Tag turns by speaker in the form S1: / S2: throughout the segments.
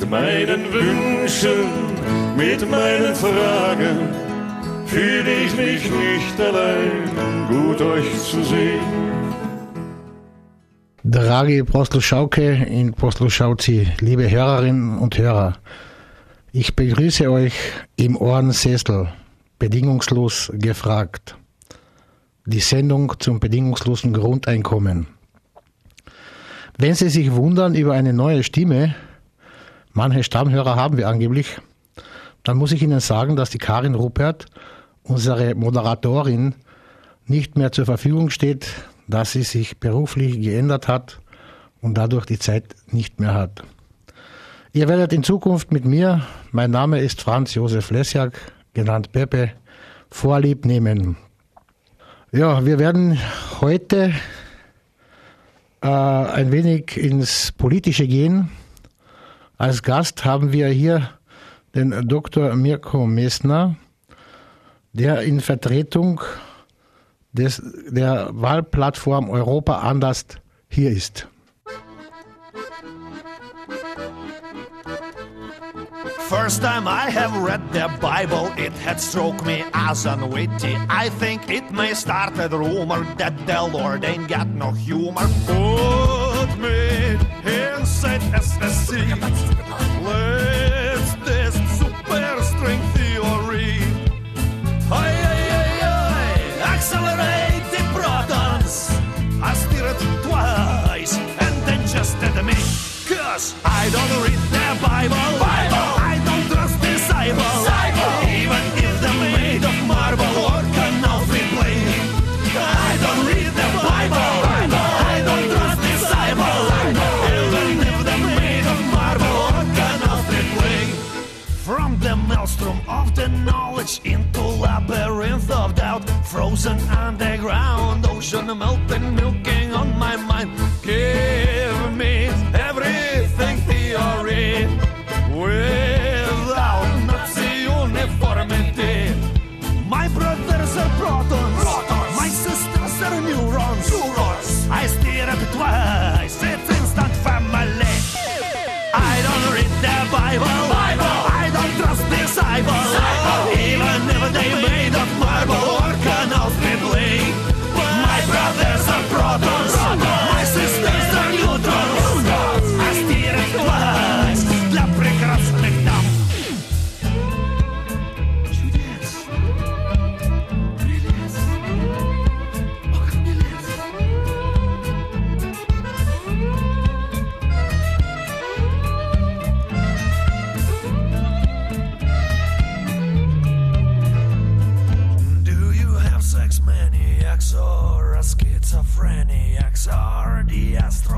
S1: Mit meinen Wünschen, mit meinen Fragen fühle ich mich nicht allein, gut euch zu sehen.
S2: Dragi Prostelschauke in Prostelschauzi, liebe Hörerinnen und Hörer, ich begrüße euch im Ohrensessel, bedingungslos gefragt. Die Sendung zum bedingungslosen Grundeinkommen. Wenn Sie sich wundern über eine neue Stimme, manche Stammhörer haben wir angeblich, dann muss ich Ihnen sagen, dass die Karin Rupert, unsere Moderatorin, nicht mehr zur Verfügung steht, dass sie sich beruflich geändert hat und dadurch die Zeit nicht mehr hat. Ihr werdet in Zukunft mit mir, mein Name ist Franz Josef Lesjak, genannt Pepe, Vorlieb nehmen. Ja, wir werden heute äh, ein wenig ins Politische gehen. Als Gast haben wir hier den Dr. Mirko Messner, der in Vertretung des, der Wahlplattform Europa anders hier ist.
S3: First time I have read the Bible, it had struck me as unwitty. I think it may start a rumor that the Lord ain't got no humor. Me inside SSC. Let's test super strength theory. Aye. Accelerate the protons. Steer it twice and then just admit. Cause I don't read the Bible. animal than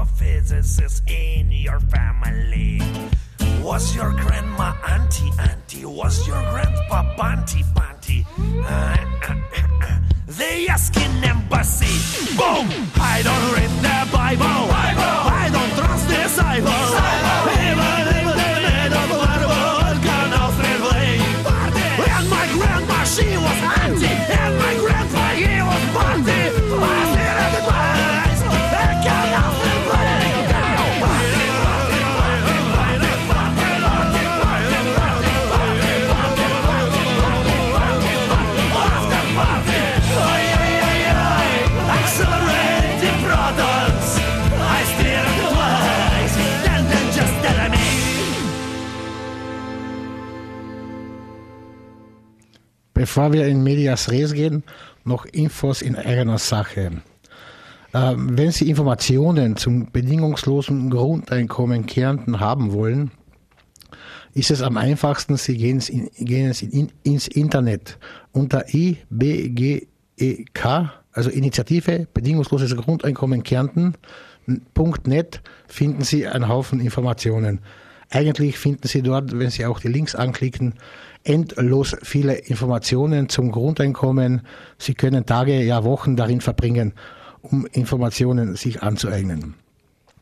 S3: the astrophysicists in your family? Was your grandma auntie auntie? Was your grandpa banty banty? the asking embassy. Boom! I don't read the Bible. Bible. I don't trust disciples. Even
S2: Bevor wir in Medias Res gehen, noch Infos in eigener Sache. Ähm, wenn Sie Informationen zum bedingungslosen Grundeinkommen Kärnten haben wollen, ist es am einfachsten, Sie gehen, ins- gehen ins, in, ins Internet unter IBGEK, also Initiative Bedingungsloses Grundeinkommen Kärnten.net, finden Sie einen Haufen Informationen. Eigentlich finden Sie dort, wenn Sie auch die Links anklicken, endlos viele Informationen zum Grundeinkommen. Sie können Tage, ja Wochen darin verbringen, um Informationen sich anzueignen.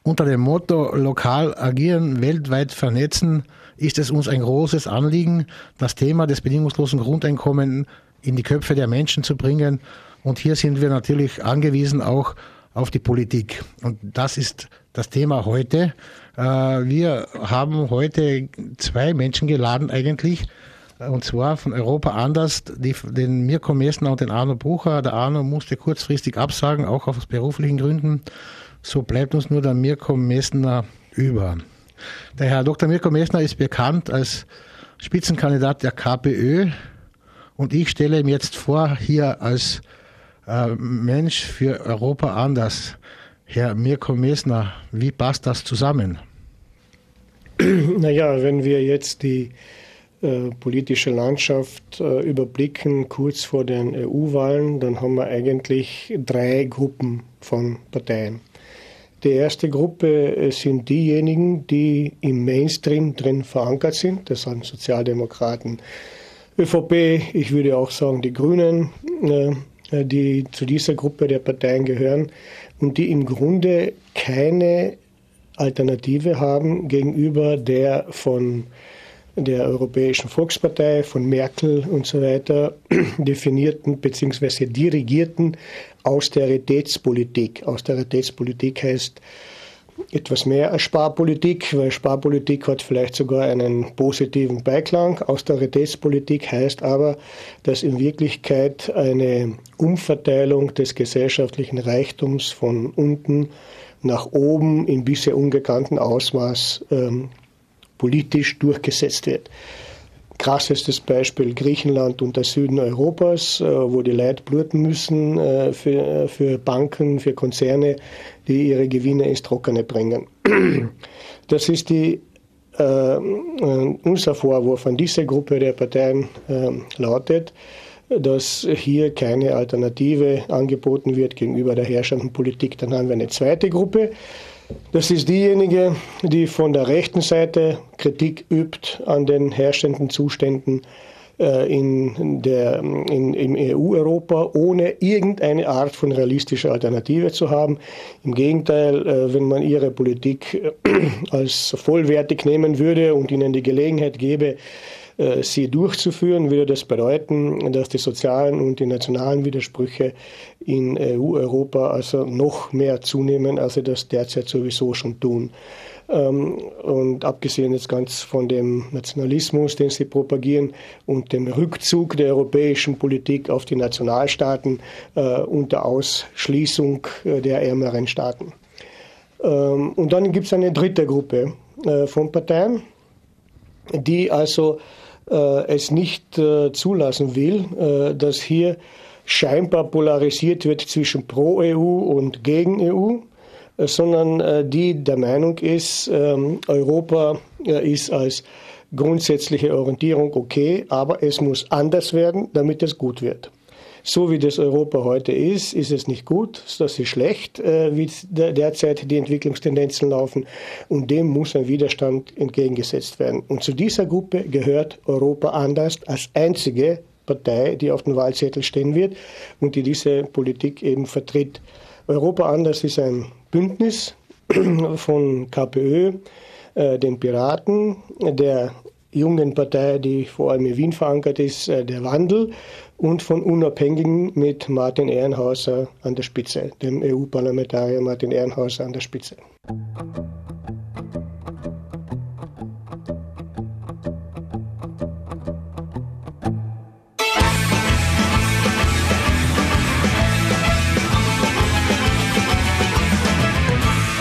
S2: Unter dem Motto Lokal agieren, weltweit vernetzen ist es uns ein großes Anliegen, das Thema des bedingungslosen Grundeinkommens in die Köpfe der Menschen zu bringen Und hier sind wir natürlich angewiesen auch auf die Politik. Und das ist das Thema heute. Äh, wir haben heute zwei Menschen geladen eigentlich, und zwar von Europa anders, die, den Mirko Messner und den Arno Bucher. Der Arno musste kurzfristig absagen, auch aus beruflichen Gründen. So bleibt uns nur der Mirko Messner über. Der Herr Dr. Mirko Messner ist bekannt als Spitzenkandidat der KPÖ und ich stelle ihm jetzt vor, hier als äh, Mensch für Europa anders. Herr Mirko Messner, wie passt das zusammen?
S4: Naja, wenn wir jetzt die äh, politische Landschaft äh, überblicken, kurz vor den EU-Wahlen, dann haben wir eigentlich drei Gruppen von Parteien. Die erste Gruppe äh, sind diejenigen, die im Mainstream drin verankert sind. Das sind Sozialdemokraten, ÖVP, ich würde auch sagen die Grünen, äh, die zu dieser Gruppe der Parteien gehören und die im Grunde keine Alternative haben gegenüber der von der Europäischen Volkspartei, von Merkel und so weiter definierten bzw. dirigierten Austeritätspolitik. Austeritätspolitik heißt etwas mehr als Sparpolitik, weil Sparpolitik hat vielleicht sogar einen positiven Beiklang. Austeritätspolitik heißt aber, dass in Wirklichkeit eine Umverteilung des gesellschaftlichen Reichtums von unten nach oben in bisher ungekannten Ausmaß ähm, politisch durchgesetzt wird. Krassestes Beispiel Griechenland und der Süden Europas, äh, wo die Leute bluten müssen äh, für, für Banken, für Konzerne, die ihre Gewinne ins Trockene bringen. Das ist die, äh, unser Vorwurf an diese Gruppe der Parteien äh, lautet, dass hier keine Alternative angeboten wird gegenüber der herrschenden Politik. Dann haben wir eine zweite Gruppe, das ist diejenige, die von der rechten Seite Kritik übt an den herrschenden Zuständen äh, in der, in, im EU-Europa, ohne irgendeine Art von realistischer Alternative zu haben. Im Gegenteil, äh, wenn man ihre Politik äh, als vollwertig nehmen würde und ihnen die Gelegenheit gäbe, sie durchzuführen, würde das bedeuten, dass die sozialen und die nationalen Widersprüche in EU-Europa also noch mehr zunehmen, als sie das derzeit sowieso schon tun. Ähm, und abgesehen jetzt ganz von dem Nationalismus, den sie propagieren und dem Rückzug der europäischen Politik auf die Nationalstaaten äh, unter Ausschließung äh, der ärmeren Staaten. Ähm, und dann gibt es eine dritte Gruppe von Parteien, die also äh, es nicht äh, zulassen will, äh, dass hier scheinbar polarisiert wird zwischen Pro-EU und Gegen-EU, sondern die der Meinung ist, ähm, Europa ist als grundsätzliche Orientierung okay, aber es muss anders werden, damit es gut wird so wie das Europa heute ist, ist es nicht gut, das ist schlecht, äh, wie derzeit die Entwicklungstendenzen laufen. Und dem muss ein Widerstand entgegengesetzt werden. Und zu dieser Gruppe gehört Europa anders als einzige Partei, die auf dem Wahlzettel stehen wird und die diese Politik eben vertritt. Europa anders ist ein Bündnis von KPÖ, äh, den Piraten, der jungen Partei, die vor allem in Wien verankert ist, äh, der Wandel und von Unabhängigen mit Martin Ehrenhauser an der Spitze, dem EU-Parlamentarier Martin Ehrenhauser an der Spitze.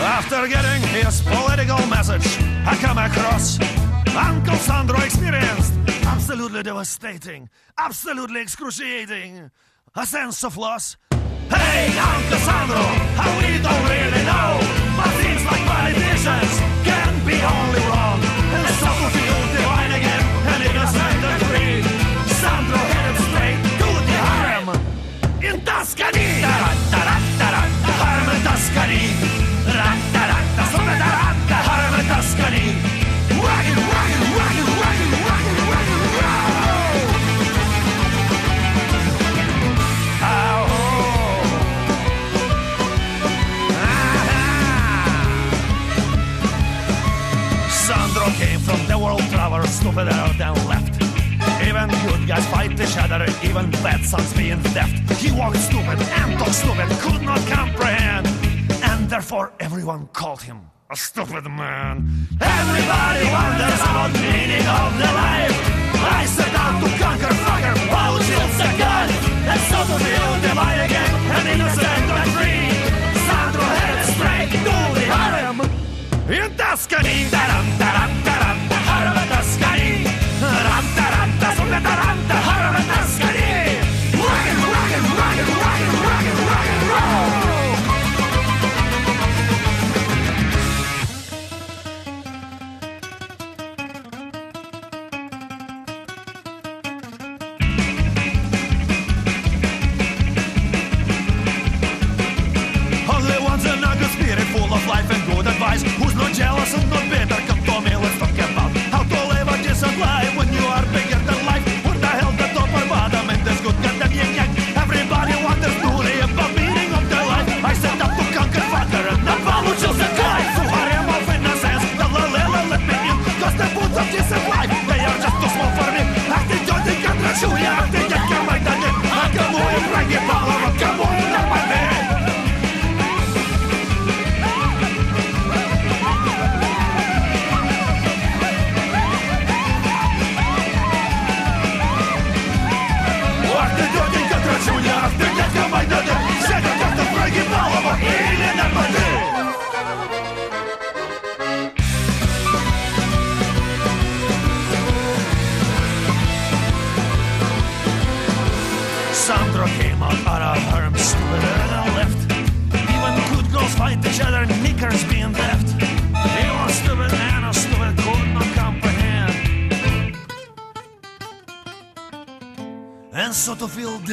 S3: After getting his political message, I come across Uncle Sandro experienced absolutely devastating, absolutely excruciating, a sense of loss. Hey, Uncle Sandro, how we don't really know, but seems like politicians can be only wrong. And some feel divine again, and innocent and free. Sandro headed straight to the harem in Tuscany. Guys fight each other, even bad sons being left. He walked stupid and talked stupid, could not comprehend. And therefore everyone called him a stupid man. Everybody wonders about the meaning of the life. I set out to conquer fucker, all chills a gun. And so to feel divine again, and innocent and free. Sandro headed straight to the harem. In Tuscany, daram,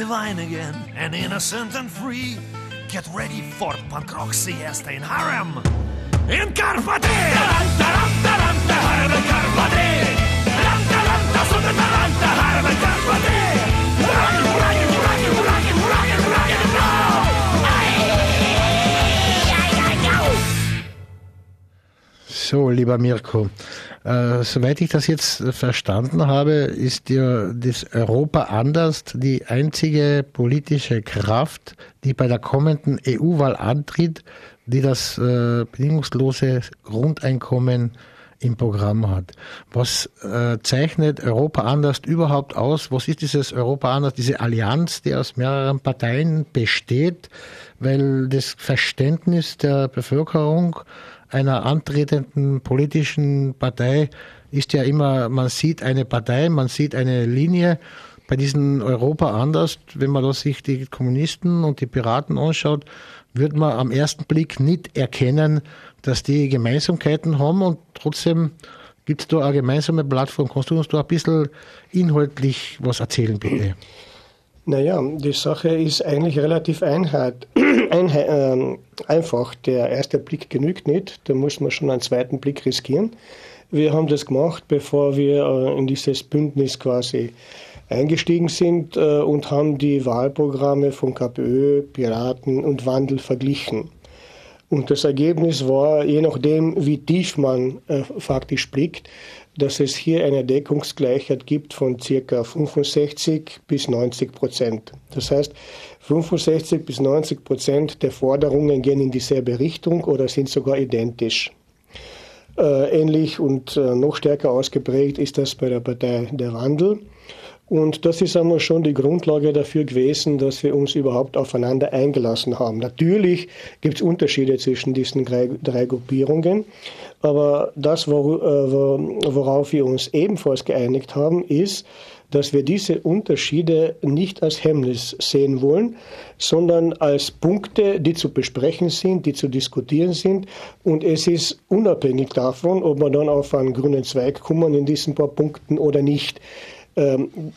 S3: divine again and innocent and free, get ready for punk rock siesta in Harem.
S2: So, lieber Mirko, äh, soweit ich das jetzt verstanden habe, ist ja das Europa anders die einzige politische Kraft, die bei der kommenden EU-Wahl antritt, die das äh, bedingungslose Grundeinkommen im Programm hat. Was äh, zeichnet Europa anders überhaupt aus? Was ist dieses Europa anders, diese Allianz, die aus mehreren Parteien besteht? Weil das Verständnis der Bevölkerung einer antretenden politischen Partei ist ja immer, man sieht eine Partei, man sieht eine Linie. Bei diesen Europa anders, wenn man sich die Kommunisten und die Piraten anschaut, wird man am ersten Blick nicht erkennen, dass die Gemeinsamkeiten haben und trotzdem gibt es da eine gemeinsame Plattform. Kannst du uns da ein bisschen inhaltlich was erzählen, bitte?
S4: Naja, die Sache ist eigentlich relativ einheit, einheit, ähm, einfach. Der erste Blick genügt nicht, da muss man schon einen zweiten Blick riskieren. Wir haben das gemacht, bevor wir äh, in dieses Bündnis quasi eingestiegen sind äh, und haben die Wahlprogramme von KPÖ, Piraten und Wandel verglichen. Und das Ergebnis war, je nachdem, wie tief man äh, faktisch blickt, dass es hier eine Deckungsgleichheit gibt von circa 65 bis 90 Prozent. Das heißt, 65 bis 90 Prozent der Forderungen gehen in dieselbe Richtung oder sind sogar identisch. Äh, ähnlich und äh, noch stärker ausgeprägt ist das bei der Partei der Wandel. Und das ist einmal schon die Grundlage dafür gewesen, dass wir uns überhaupt aufeinander eingelassen haben. Natürlich gibt es Unterschiede zwischen diesen drei, drei Gruppierungen, aber das, worauf wir uns ebenfalls geeinigt haben, ist, dass wir diese Unterschiede nicht als Hemmnis sehen wollen, sondern als Punkte, die zu besprechen sind, die zu diskutieren sind. Und es ist unabhängig davon, ob wir dann auf einen grünen Zweig kommen in diesen paar Punkten oder nicht. Ähm,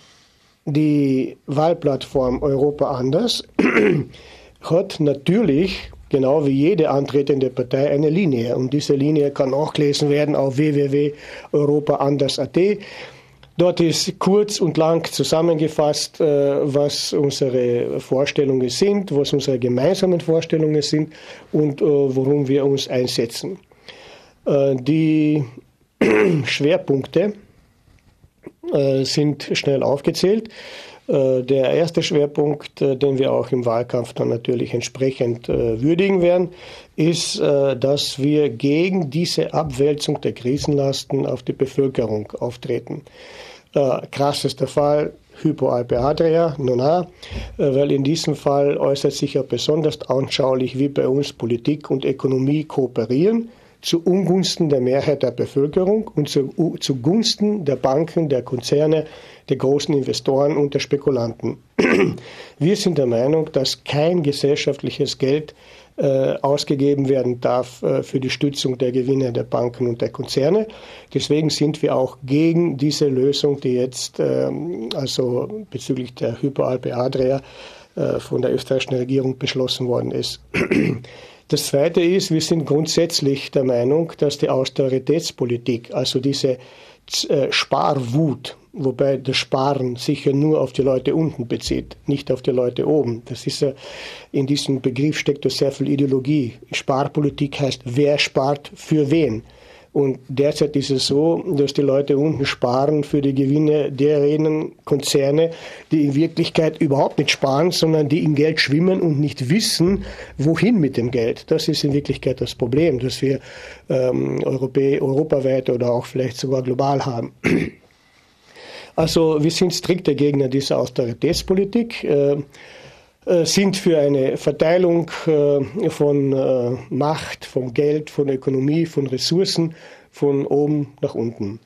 S4: die Wahlplattform Europa anders hat natürlich genau wie jede antretende Partei eine Linie. Und diese Linie kann nachgelesen werden auf www.europaanders.at. Dort ist kurz und lang zusammengefasst, äh, was unsere Vorstellungen sind, was unsere gemeinsamen Vorstellungen sind und äh, worum wir uns einsetzen. Äh, die Schwerpunkte sind schnell aufgezählt. Äh, der erste Schwerpunkt, äh, den wir auch im Wahlkampf dann natürlich entsprechend äh, würdigen werden, ist, dass wir gegen diese Abwälzung der Krisenlasten auf die Bevölkerung auftreten. Krassester Fall, Hypoalpe Adria, Nona, weil in diesem Fall äußert sich ja besonders anschaulich, wie bei uns Politik und Ökonomie kooperieren zu Ungunsten der Mehrheit der Bevölkerung und zu, zugunsten der Banken, der Konzerne, der großen Investoren und der Spekulanten. Wir sind der Meinung, dass kein gesellschaftliches Geld äh, ausgegeben werden darf äh, für die Stützung der Gewinne der Banken und der Konzerne. Deswegen sind wir auch gegen diese Lösung, die jetzt äh, also bezüglich der Hyperalpe Adria äh, von der österreichischen Regierung beschlossen worden ist. Das Zweite ist, wir sind grundsätzlich der Meinung, dass die Austeritätspolitik, also diese äh, Sparwut, wobei das Sparen sich ja nur auf die Leute unten bezieht, nicht auf die Leute oben. Das ist ja, in diesem Begriff steckt ja sehr viel Ideologie. Sparpolitik heißt, wer spart für wen. Und derzeit ist es so, dass die Leute unten sparen für die Gewinne derjenigen Konzerne, die in Wirklichkeit überhaupt nicht sparen, sondern die in Geld schwimmen und nicht wissen, wohin mit dem Geld. Das ist in Wirklichkeit das Problem, das wir ähm, Europä europaweit oder auch vielleicht sogar global haben. Also wir sind strikte Gegner dieser Austeritätspolitik. Äh, sind für eine Verteilung äh, von äh, Macht, von Geld, von Ökonomie, von Ressourcen von oben nach unten.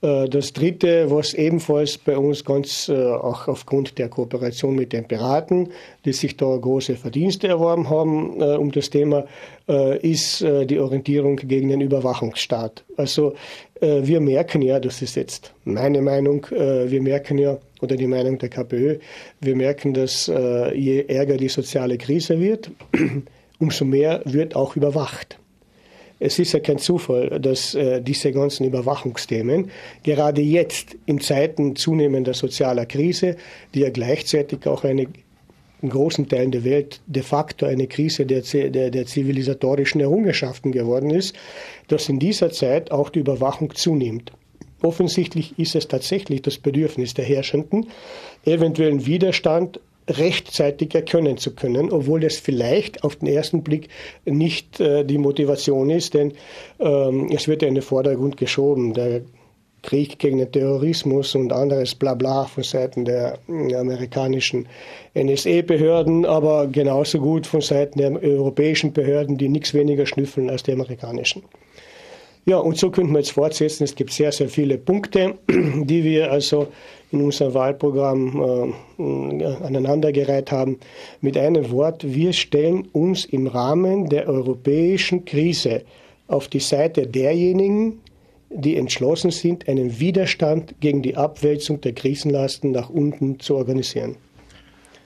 S4: Das Dritte, was ebenfalls bei uns ganz auch aufgrund der Kooperation mit den Piraten, die sich da große Verdienste erworben haben um das Thema, ist die Orientierung gegen den Überwachungsstaat. Also wir merken ja, das ist jetzt meine Meinung, wir merken ja, oder die Meinung der KPÖ. Wir merken, dass äh, je ärger die soziale Krise wird, umso mehr wird auch überwacht. Es ist ja kein Zufall, dass äh, diese ganzen Überwachungsthemen gerade jetzt in Zeiten zunehmender sozialer Krise, die ja gleichzeitig auch eine in großen Teilen der Welt de facto eine Krise der, der, der zivilisatorischen Errungenschaften geworden ist, dass in dieser Zeit auch die Überwachung zunimmt. Offensichtlich ist es tatsächlich das Bedürfnis der Herrschenden, eventuellen Widerstand rechtzeitig erkennen zu können, obwohl das vielleicht auf den ersten Blick nicht äh, die Motivation ist, denn ähm, es wird ja in den Vordergrund geschoben. Der Krieg gegen den Terrorismus und anderes Blabla von Seiten der äh, amerikanischen NSA-Behörden, aber genauso gut von Seiten der europäischen Behörden, die nichts weniger schnüffeln als die amerikanischen. Ja, und so könnten wir jetzt fortsetzen. Es gibt sehr, sehr viele Punkte, die wir also in unserem Wahlprogramm äh, aneinandergereiht haben. Mit einem Wort, wir stellen uns im Rahmen der europäischen Krise auf die Seite derjenigen, die entschlossen sind, einen Widerstand gegen die Abwälzung der Krisenlasten nach unten zu organisieren.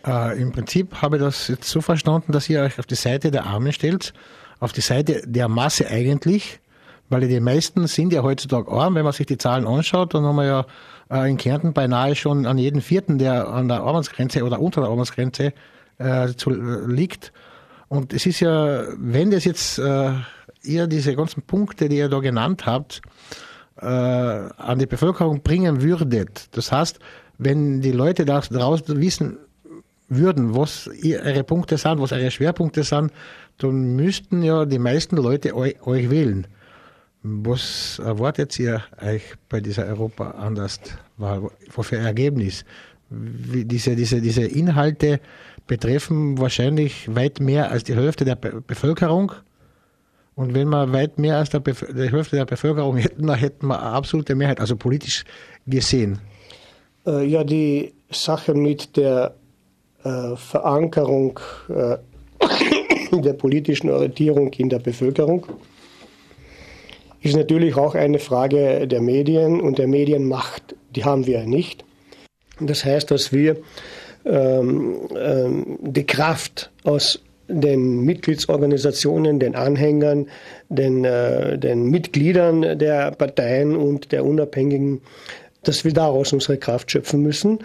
S2: Äh, Im Prinzip habe ich das jetzt so verstanden, dass ihr euch auf die Seite der Armen stellt, auf die Seite der Masse eigentlich, weil die meisten sind ja heutzutage arm. Wenn man sich die Zahlen anschaut, dann haben wir ja äh, in Kärnten beinahe schon an jeden Vierten, der an der Armutsgrenze oder unter der Armutsgrenze äh, äh, liegt. Und es ist ja, wenn das jetzt äh, ihr diese ganzen Punkte, die ihr da genannt habt, äh, an die Bevölkerung bringen würdet, das heißt, wenn die Leute da draußen wissen würden, was ihre Punkte sind, was ihre Schwerpunkte sind, dann müssten ja die meisten Leute euch, euch wählen. Was erwartet ihr euch bei dieser Europa-Anderswahl? für Ergebnis? Wie diese, diese, diese Inhalte betreffen wahrscheinlich weit mehr als die Hälfte der Be Bevölkerung. Und wenn wir weit mehr als der Bef die Hälfte der Bevölkerung hätten, dann hätten wir eine absolute Mehrheit, also politisch gesehen.
S4: Äh, ja, die Sache mit der äh, Verankerung äh, der politischen Orientierung in der Bevölkerung ist natürlich auch eine Frage der Medien und der Medienmacht. Die haben wir nicht. Das heißt, dass wir ähm, ähm, die Kraft aus den Mitgliedsorganisationen, den Anhängern, den, äh, den Mitgliedern der Parteien und der Unabhängigen, dass wir daraus unsere Kraft schöpfen müssen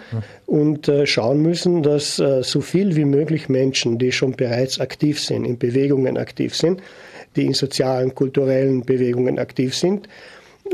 S4: und äh, schauen müssen, dass äh, so viel wie möglich Menschen, die schon bereits aktiv sind, in Bewegungen aktiv sind, die in sozialen, kulturellen Bewegungen aktiv sind,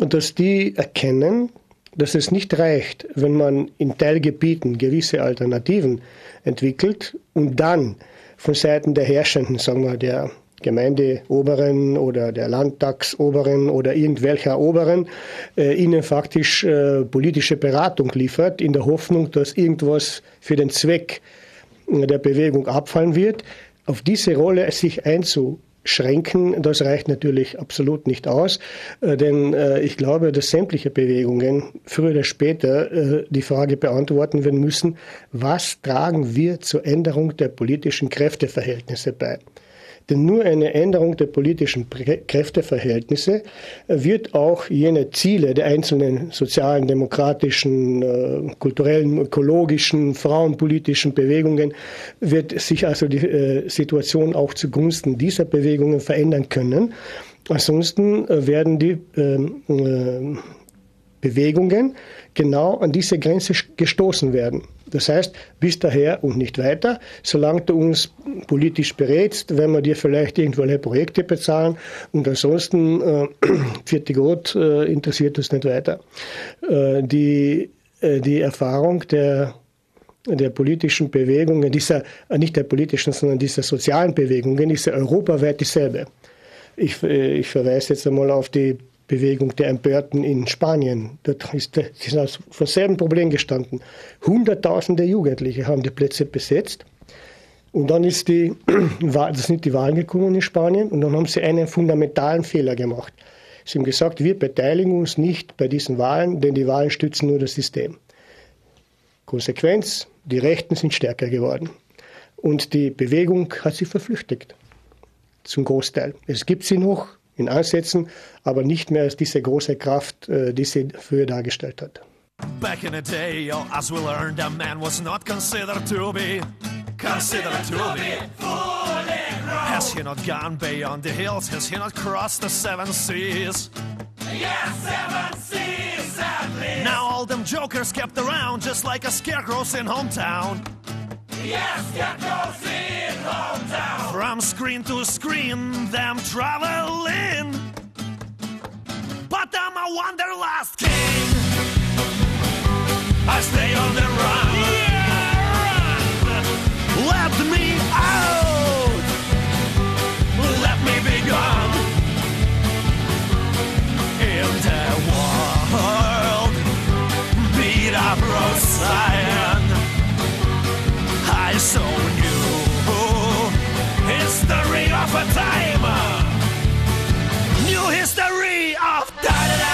S4: und dass die erkennen,
S3: dass es nicht reicht, wenn man in Teilgebieten gewisse Alternativen entwickelt und dann von Seiten der Herrschenden, sagen wir, der Gemeindeoberen oder der Landtagsoberen oder irgendwelcher Oberen äh, ihnen faktisch äh, politische Beratung liefert, in der Hoffnung, dass irgendwas für den Zweck der Bewegung abfallen wird. Auf diese Rolle sich einzu schränken. Das reicht natürlich absolut nicht aus, äh, denn äh, ich glaube, dass sämtliche Bewegungen früher oder später äh, die Frage beantworten werden müssen, was tragen wir zur Änderung der politischen Kräfteverhältnisse bei? Denn nur eine Änderung der politischen Kräfteverhältnisse wird auch jene Ziele der einzelnen sozialen, demokratischen, äh, kulturellen, ökologischen, frauenpolitischen Bewegungen, wird sich also die äh, Situation auch zugunsten dieser Bewegungen verändern können. Ansonsten äh, werden die ähm, äh, Bewegungen genau an diese Grenze gestoßen werden. Das heißt, bis daher und nicht weiter, solange du uns politisch berätst, wenn wir dir vielleicht irgendwelche Projekte bezahlen und ansonsten äh, vierte Gott äh, interessiert uns nicht weiter. Äh, die, äh, die Erfahrung der der politischen Bewegungen, dieser, äh, nicht der politischen, sondern dieser sozialen Bewegungen, ist ja europaweit dieselbe. Ich, äh, ich verweise jetzt einmal auf die Bewegung der Empörten in Spanien. Dort ist, sie sind vor selben Problem gestanden. Hunderttausende Jugendliche haben die Plätze besetzt. Und dann ist die, das sind die Wahlen gekommen in Spanien und dann haben sie einen fundamentalen Fehler gemacht. Sie haben gesagt, wir beteiligen uns nicht bei diesen Wahlen, denn die Wahlen stützen nur das System. Konsequenz, die Rechten sind stärker geworden. Und die Bewegung hat sie verflüchtigt. Zum Großteil. Es gibt sie noch, in Ansätzen, aber nicht mehr als diese große Kraft, äh, die sie früher dargestellt hat. Back in the day, oh, as we learned, a man was not considered to be considered to be Has he not gone beyond the hills? Has he not crossed the seven seas? Yes, seven seas at least. Now all them jokers kept around just like a scarecrows in hometown. Yes, scarecrows in hometown. From screen to screen, them traveling. But I'm a wanderlust king. I stay on the run. Yeah, run. Let me out so new. History of a time. New history of da da da.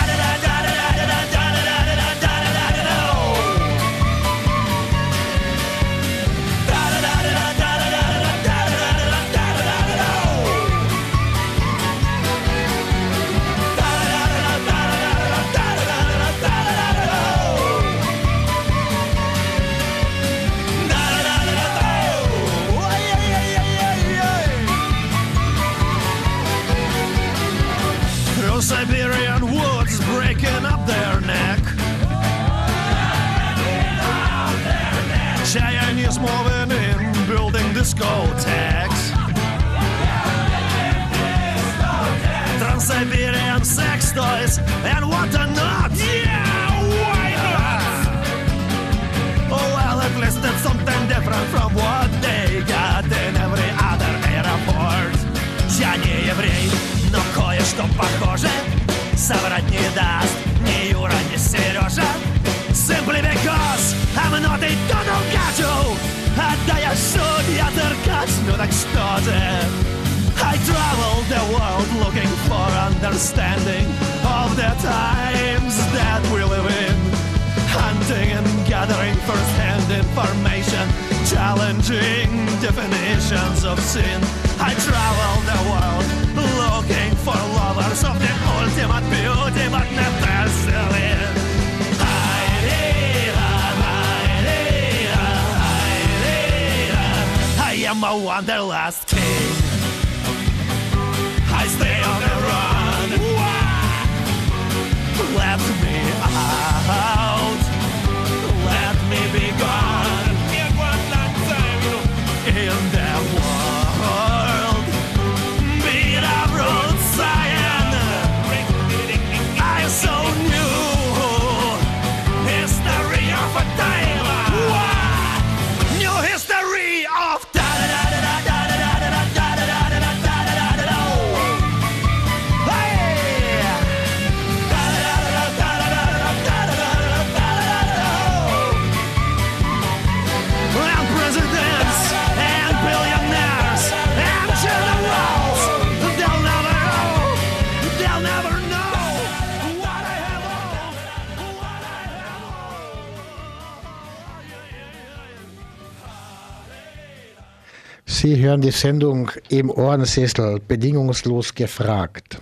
S2: Sie hören die Sendung im Ohrensessel bedingungslos gefragt.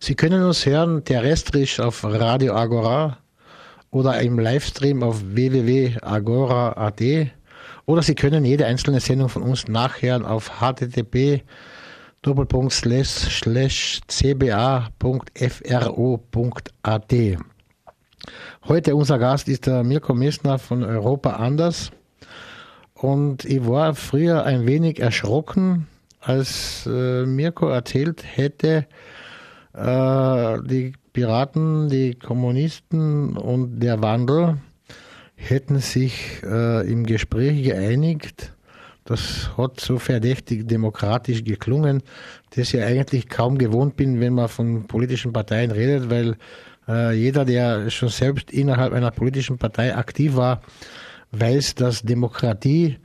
S2: Sie können uns hören terrestrisch auf Radio Agora oder im Livestream auf www.agora.at oder Sie können jede einzelne Sendung von uns nachhören auf http cba.fro.at. Heute unser Gast ist der Mirko Messner von Europa Anders. Und ich war früher ein wenig erschrocken, als äh, Mirko erzählt hätte, äh, die Piraten, die Kommunisten und der Wandel hätten sich äh, im Gespräch geeinigt. Das hat so verdächtig demokratisch geklungen, dass ich eigentlich kaum gewohnt bin, wenn man von politischen Parteien redet, weil äh, jeder, der schon selbst innerhalb einer politischen Partei aktiv war, weiß, dass Demokratie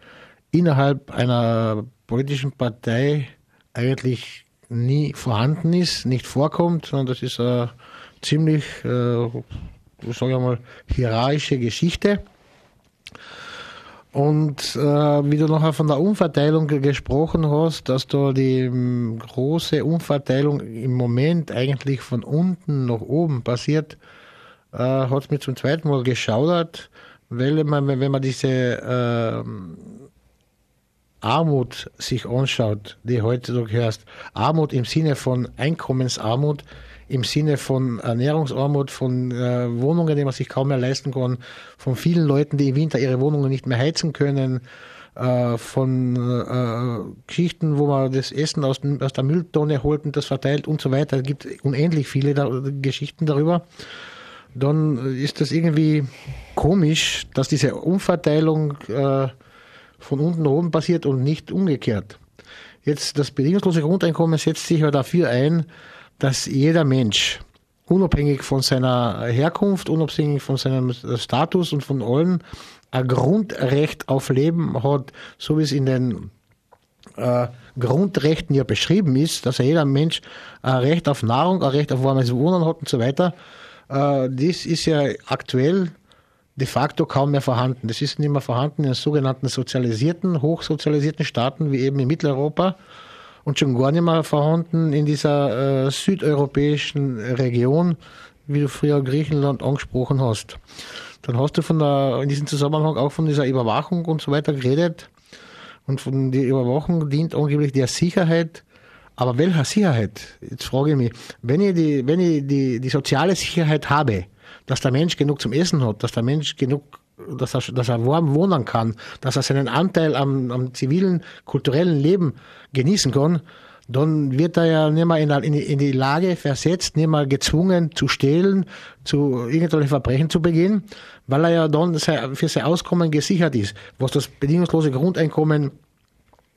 S2: innerhalb einer politischen Partei eigentlich nie vorhanden ist, nicht vorkommt, sondern das ist eine ziemlich, äh, sage ich mal, hierarchische Geschichte. Und äh, wie du nachher von der Umverteilung gesprochen hast, dass da die ähm, große Umverteilung im Moment eigentlich von unten nach oben passiert, äh, hat mir zum zweiten Mal geschaudert weil man, wenn man diese äh, Armut sich anschaut, die heutzutage herrscht, Armut im Sinne von Einkommensarmut, im Sinne von Ernährungsarmut, von äh, Wohnungen, die man sich kaum mehr leisten kann, von vielen Leuten, die im Winter ihre Wohnungen nicht mehr heizen können, äh, von äh, Geschichten, wo man das Essen aus, aus der Mülltonne holt und das verteilt und so weiter. Es gibt unendlich viele da, Geschichten darüber dann ist das irgendwie komisch, dass diese Umverteilung äh, von unten nach oben passiert und nicht umgekehrt. Jetzt das bedingungslose Grundeinkommen setzt sich ja dafür ein, dass jeder Mensch unabhängig von seiner Herkunft, unabhängig von seinem Status und von allen ein Grundrecht auf Leben hat, so wie es in den äh, Grundrechten ja beschrieben ist, dass jeder Mensch ein Recht auf Nahrung, ein Recht auf warmes Wohnen hat und so weiter. Äh, das ist ja aktuell de facto kaum mehr vorhanden. Das ist nicht mehr vorhanden in sogenannten sozialisierten, hochsozialisierten Staaten wie eben in Mitteleuropa und schon gar nicht mehr vorhanden in dieser äh, südeuropäischen Region, wie du früher Griechenland angesprochen hast. Dann hast du von der, in diesem Zusammenhang auch von dieser Überwachung und so weiter geredet. Und von der Überwachung dient angeblich der Sicherheit aber welcher Sicherheit? Jetzt frage ich mich, wenn ich die, wenn ich die, die soziale Sicherheit habe, dass der Mensch genug zum Essen hat, dass der Mensch genug, dass er, dass er warm wohnen kann, dass er seinen Anteil am, am zivilen, kulturellen Leben genießen kann, dann wird er ja nicht mal in, in, in die Lage versetzt, nicht mal gezwungen zu stehlen, zu irgendwelchen Verbrechen zu begehen, weil er ja dann für sein Auskommen gesichert ist, was das bedingungslose Grundeinkommen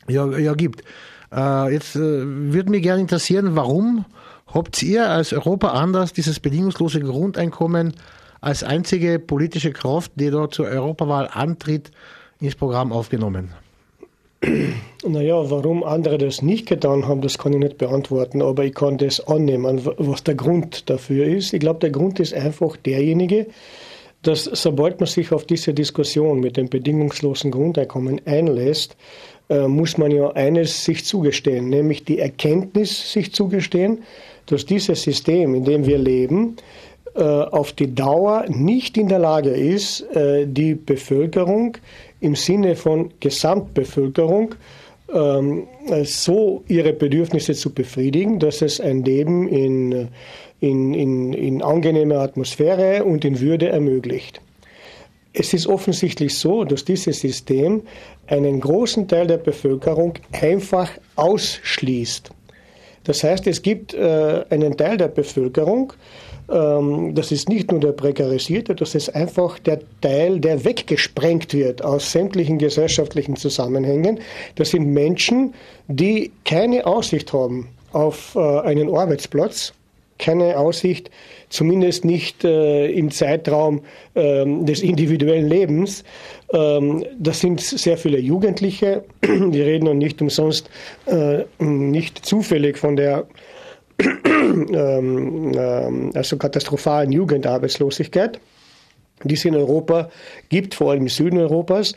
S2: ja, ja gibt. Äh, jetzt äh, würde mich gerne interessieren, warum habt ihr als Europa anders dieses bedingungslose Grundeinkommen als einzige politische Kraft, die da zur Europawahl antritt, ins Programm aufgenommen?
S4: Naja, warum andere das nicht getan haben, das kann ich nicht beantworten, aber ich kann das annehmen, was der Grund dafür ist. Ich glaube, der Grund ist einfach derjenige, dass sobald man sich auf diese Diskussion mit dem bedingungslosen Grundeinkommen einlässt, muss man ja eines sich zugestehen, nämlich die Erkenntnis sich zugestehen, dass dieses System, in dem wir leben, äh, auf die Dauer nicht in der Lage ist, äh, die Bevölkerung im Sinne von Gesamtbevölkerung ähm, so ihre Bedürfnisse zu befriedigen, dass es ein Leben in, in, in, in angenehmer Atmosphäre und in Würde ermöglicht. Es ist offensichtlich so, dass dieses System einen großen Teil der Bevölkerung einfach ausschließt. Das heißt, es gibt äh, einen Teil der Bevölkerung, ähm, das ist nicht nur der Prekarisierte, das ist einfach der Teil, der weggesprengt wird aus sämtlichen gesellschaftlichen Zusammenhängen. Das sind Menschen, die keine Aussicht haben auf äh, einen Arbeitsplatz, keine Aussicht, zumindest nicht äh, im Zeitraum äh, des individuellen Lebens. Ähm, das sind sehr viele Jugendliche. Wir reden noch nicht umsonst, äh, nicht zufällig von der ähm, ähm, also katastrophalen Jugendarbeitslosigkeit. die es in Europa gibt, vor allem im Süden Europas.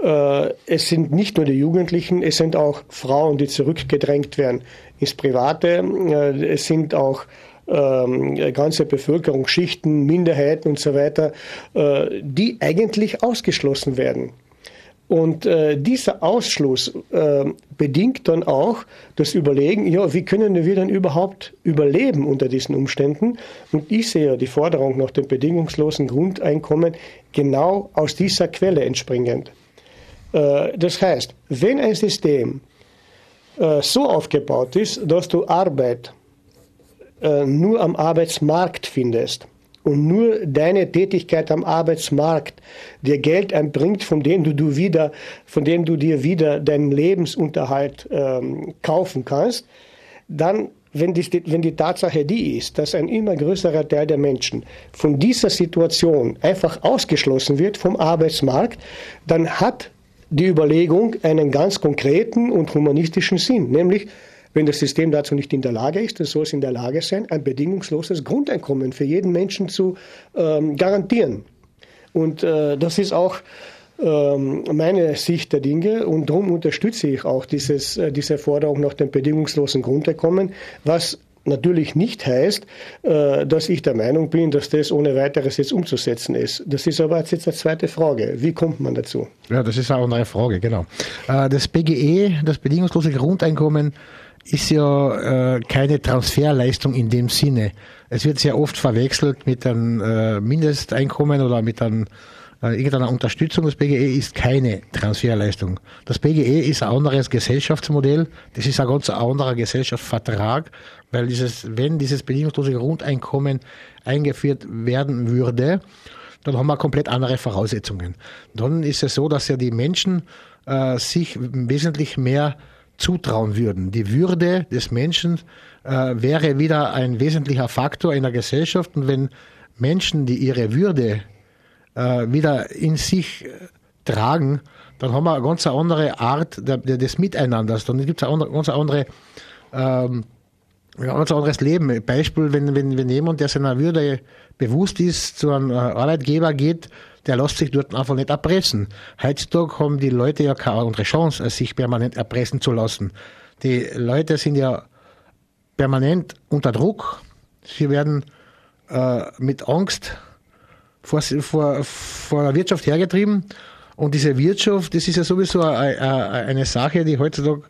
S4: Äh, es sind nicht nur die Jugendlichen, es sind auch Frauen, die zurückgedrängt werden ins Private. Äh, es sind auch ähm, ganze Bevölkerungsschichten, Minderheiten und so weiter, äh, die eigentlich ausgeschlossen werden. Und äh, dieser Ausschluss äh, bedingt dann auch das Überlegen, ja, wie können wir dann überhaupt überleben unter diesen Umständen? Und ich sehe die Forderung nach dem bedingungslosen Grundeinkommen genau aus dieser Quelle entspringend. Äh, das heißt, wenn ein System äh, so aufgebaut ist, dass du Arbeit äh, nur am Arbeitsmarkt findest, und nur deine Tätigkeit am Arbeitsmarkt dir Geld einbringt, von dem du, du wieder, von dem du dir wieder deinen Lebensunterhalt ähm, kaufen kannst, dann wenn die, wenn die Tatsache die ist, dass ein immer größerer Teil der Menschen von dieser Situation einfach ausgeschlossen wird vom Arbeitsmarkt, dann hat die Überlegung einen ganz konkreten und humanistischen Sinn, nämlich wenn das System dazu nicht in der Lage ist, dann soll es in der Lage sein, ein bedingungsloses Grundeinkommen für jeden Menschen zu ähm, garantieren. Und äh, das ist auch ähm, meine Sicht der Dinge und darum unterstütze ich auch dieses, äh, diese Forderung nach dem bedingungslosen Grundeinkommen, was natürlich nicht heißt, äh, dass ich der Meinung bin, dass das ohne weiteres jetzt umzusetzen ist. Das ist aber jetzt eine zweite Frage. Wie kommt man dazu?
S2: Ja, das ist auch eine Frage, genau. Äh, das BGE, das bedingungslose Grundeinkommen, ist ja äh, keine Transferleistung in dem Sinne. Es wird sehr oft verwechselt mit einem äh, Mindesteinkommen oder mit einem, äh, irgendeiner Unterstützung. Das BGE ist keine Transferleistung. Das BGE ist ein anderes Gesellschaftsmodell. Das ist ein ganz anderer Gesellschaftsvertrag, weil dieses, wenn dieses bedingungslose Grundeinkommen eingeführt werden würde, dann haben wir komplett andere Voraussetzungen. Dann ist es so, dass ja die Menschen äh, sich wesentlich mehr zutrauen würden. Die Würde des Menschen äh, wäre wieder ein wesentlicher Faktor in der Gesellschaft. Und wenn Menschen, die ihre Würde äh, wieder in sich äh, tragen, dann haben wir eine ganz andere Art des Miteinanders. Dann gibt es eine ganz andere, ähm, ein ganz anderes Leben. Beispiel, wenn, wenn, wenn jemand, der seiner Würde bewusst ist, zu einem äh, Arbeitgeber geht, der lässt sich dort einfach nicht erpressen. Heutzutage haben die Leute ja keine andere Chance, als sich permanent erpressen zu lassen. Die Leute sind ja permanent unter Druck. Sie werden äh, mit Angst vor, vor, vor der Wirtschaft hergetrieben. Und diese Wirtschaft, das ist ja sowieso eine, Sache, die heutzutage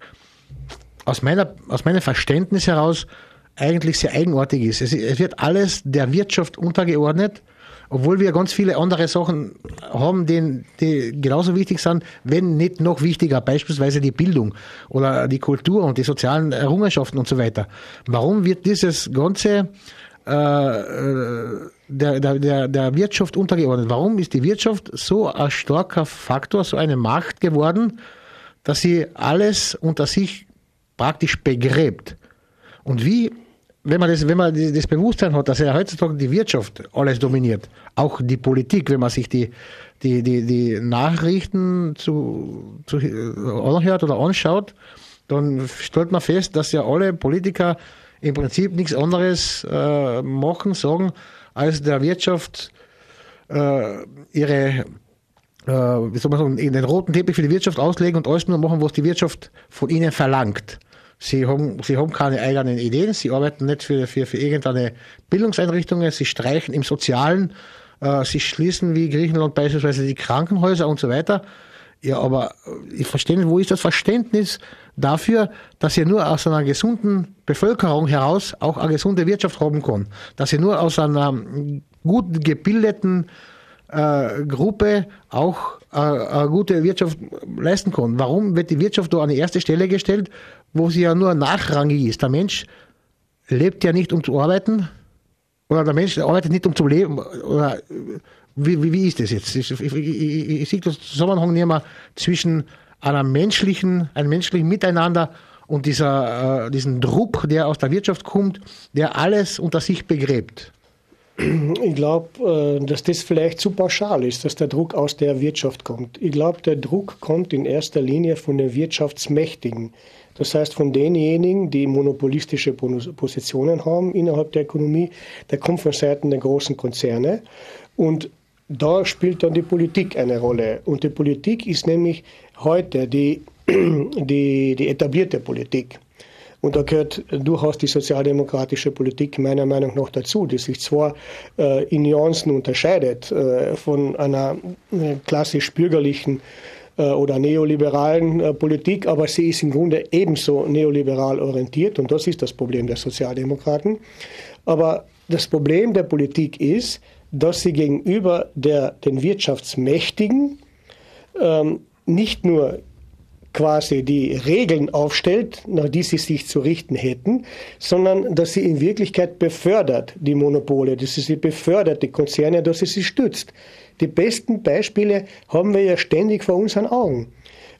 S2: aus, meiner, aus meinem Verständnis heraus eigentlich sehr eigenartig ist. Es wird alles der Wirtschaft untergeordnet obwohl wir ganz viele andere Sachen haben, die, die genauso wichtig sind, wenn nicht noch wichtiger, beispielsweise die Bildung oder die Kultur und die sozialen Errungenschaften und so weiter. Warum wird dieses ganze äh, äh der, der, der Wirtschaft untergeordnet? Warum ist die Wirtschaft so ein starker Faktor, so eine Macht geworden, dass sie alles unter sich praktisch begräbt? Und wie wenn man das, wenn man das Bewusstsein hat, dass ja heutzutage die Wirtschaft alles dominiert, auch die Politik, wenn man sich die, die, die, die Nachrichten zu, zu anhört oder anschaut, dann stellt man fest, dass ja alle Politiker im Prinzip nichts anderes äh, machen, sagen, als der Wirtschaft äh, ihre äh, wie soll man sagen, den roten Teppich für die Wirtschaft auslegen und alles nur machen, was die Wirtschaft von ihnen verlangt. Sie haben, sie haben keine eigenen Ideen, sie arbeiten nicht für, für, für irgendeine Bildungseinrichtungen, sie streichen im Sozialen, äh, sie schließen wie Griechenland beispielsweise die Krankenhäuser und so weiter. Ja, aber ich verstehe nicht, wo ist das Verständnis dafür, dass ihr nur aus einer gesunden Bevölkerung heraus auch eine gesunde Wirtschaft haben kann, dass ihr nur aus einer gut gebildeten äh, Gruppe auch äh, eine gute Wirtschaft leisten kann. Warum wird die Wirtschaft da an die erste Stelle gestellt, wo sie ja nur nachrangig ist? Der Mensch lebt ja nicht, um zu arbeiten, oder der Mensch arbeitet nicht, um zu leben, oder wie, wie, wie ist das jetzt? Ich, ich, ich, ich sehe den Zusammenhang nicht mehr zwischen einer menschlichen, einem menschlichen Miteinander und dieser, äh, diesen Druck, der aus der Wirtschaft kommt, der alles unter sich begräbt.
S4: Ich glaube, äh, dass das vielleicht zu pauschal ist, dass der Druck aus der Wirtschaft kommt. Ich glaube, der Druck kommt in erster Linie von den Wirtschaftsmächtigen. Das heißt, von denjenigen, die monopolistische Positionen haben innerhalb der Ökonomie, der kommt von Seiten der großen Konzerne. Und da spielt dann die Politik eine Rolle. Und die Politik ist nämlich heute die, die, die etablierte Politik. Und da gehört durchaus die sozialdemokratische Politik meiner Meinung nach dazu, die sich zwar äh, in Nuancen unterscheidet äh, von einer äh, klassisch bürgerlichen oder neoliberalen äh, Politik, aber sie ist im Grunde ebenso neoliberal orientiert und das ist das Problem der Sozialdemokraten. Aber das Problem der Politik ist, dass sie gegenüber der, den Wirtschaftsmächtigen ähm, nicht nur quasi die Regeln aufstellt, nach die sie sich zu richten hätten, sondern dass sie in Wirklichkeit befördert, die Monopole, dass sie sie befördert, die Konzerne, dass sie sie stützt. Die besten Beispiele haben wir ja ständig vor unseren Augen.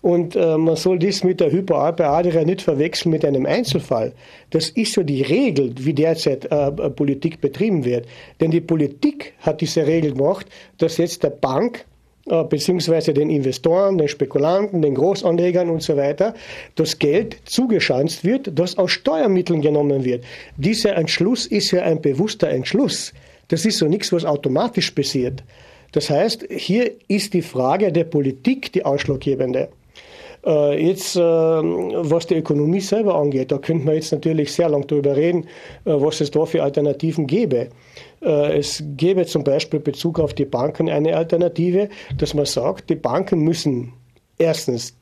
S4: Und äh, man soll das mit der Hyperalpe Adria nicht verwechseln mit einem Einzelfall. Das ist so die Regel, wie derzeit äh, Politik betrieben wird. Denn die Politik hat diese Regel gemacht, dass jetzt der Bank äh, beziehungsweise den Investoren, den Spekulanten, den Großanlegern und so weiter, das Geld zugeschanzt wird, das aus Steuermitteln genommen wird. Dieser Entschluss ist ja ein bewusster Entschluss. Das ist so nichts, was automatisch passiert. Das heißt, hier ist die Frage der Politik die ausschlaggebende. Äh, jetzt, äh, was die Ökonomie selber angeht, da könnte man jetzt natürlich sehr lang darüber reden, äh, was es da für Alternativen gäbe. Es gäbe zum Beispiel Bezug auf die Banken eine Alternative, dass man sagt, die Banken müssen erstens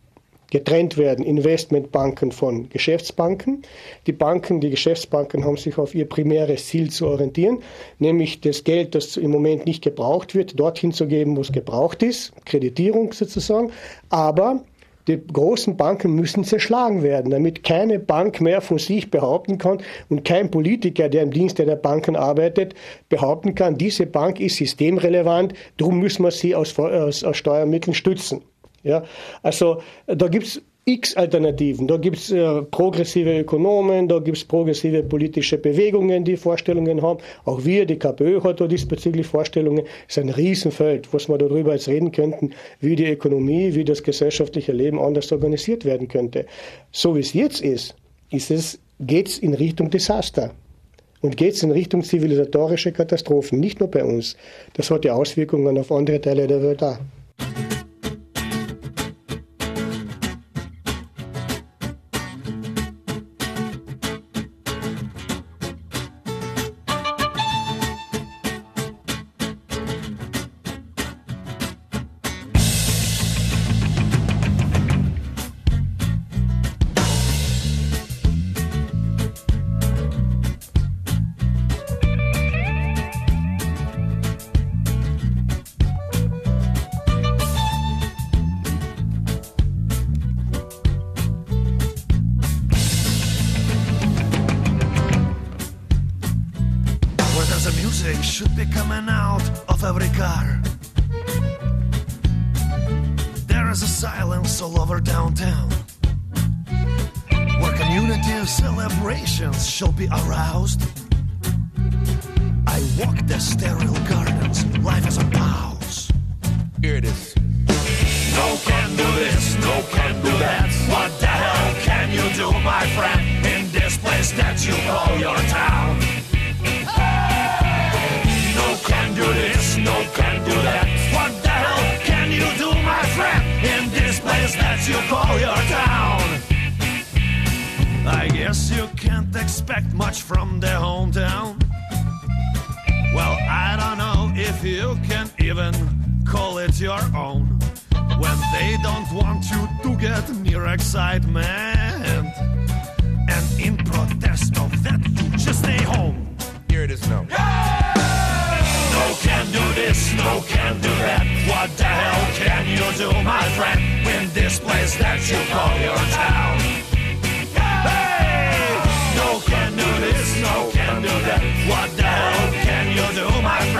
S4: getrennt werden Investmentbanken von Geschäftsbanken. Die Banken, die Geschäftsbanken haben sich auf ihr primäres Ziel zu orientieren, nämlich das Geld, das im Moment nicht gebraucht wird, dorthin zu geben, wo es gebraucht ist, Kreditierung sozusagen. Aber die großen Banken müssen zerschlagen werden, damit keine Bank mehr von sich behaupten kann und kein Politiker, der im Dienste der Banken arbeitet, behaupten kann, diese Bank ist systemrelevant, darum müssen wir sie aus, aus, aus Steuermitteln stützen. Ja, also da gibt es x Alternativen. Da gibt es äh, progressive Ökonomen, da gibt es progressive politische Bewegungen, die Vorstellungen haben. Auch wir, die KPÖ hat da diesbezüglich Vorstellungen. Es ist ein Riesenfeld, was wir darüber jetzt reden könnten, wie die Ökonomie, wie das gesellschaftliche Leben anders organisiert werden könnte. So wie es jetzt ist, ist es, geht es in Richtung Desaster. Und geht es in Richtung zivilisatorische Katastrophen, nicht nur bei uns. Das hat ja Auswirkungen auf andere Teile der Welt auch.
S3: this, no can do that. What the hell can you do, my friend, in this place that you call your town? No can do this, no can do that. What the hell can you do, my friend, in this place that you call your town? I guess you can't expect much from their hometown. Well, I don't know if you can even call it your own when they don't want you to get near excitement. And in protest of that, you just stay home.
S5: Here it is no. Yeah!
S3: No can do this, no can do that. What the hell can you do, my friend, in this place that you call your town? Hey! No can do this, no can do that. What the hell can you do, my friend?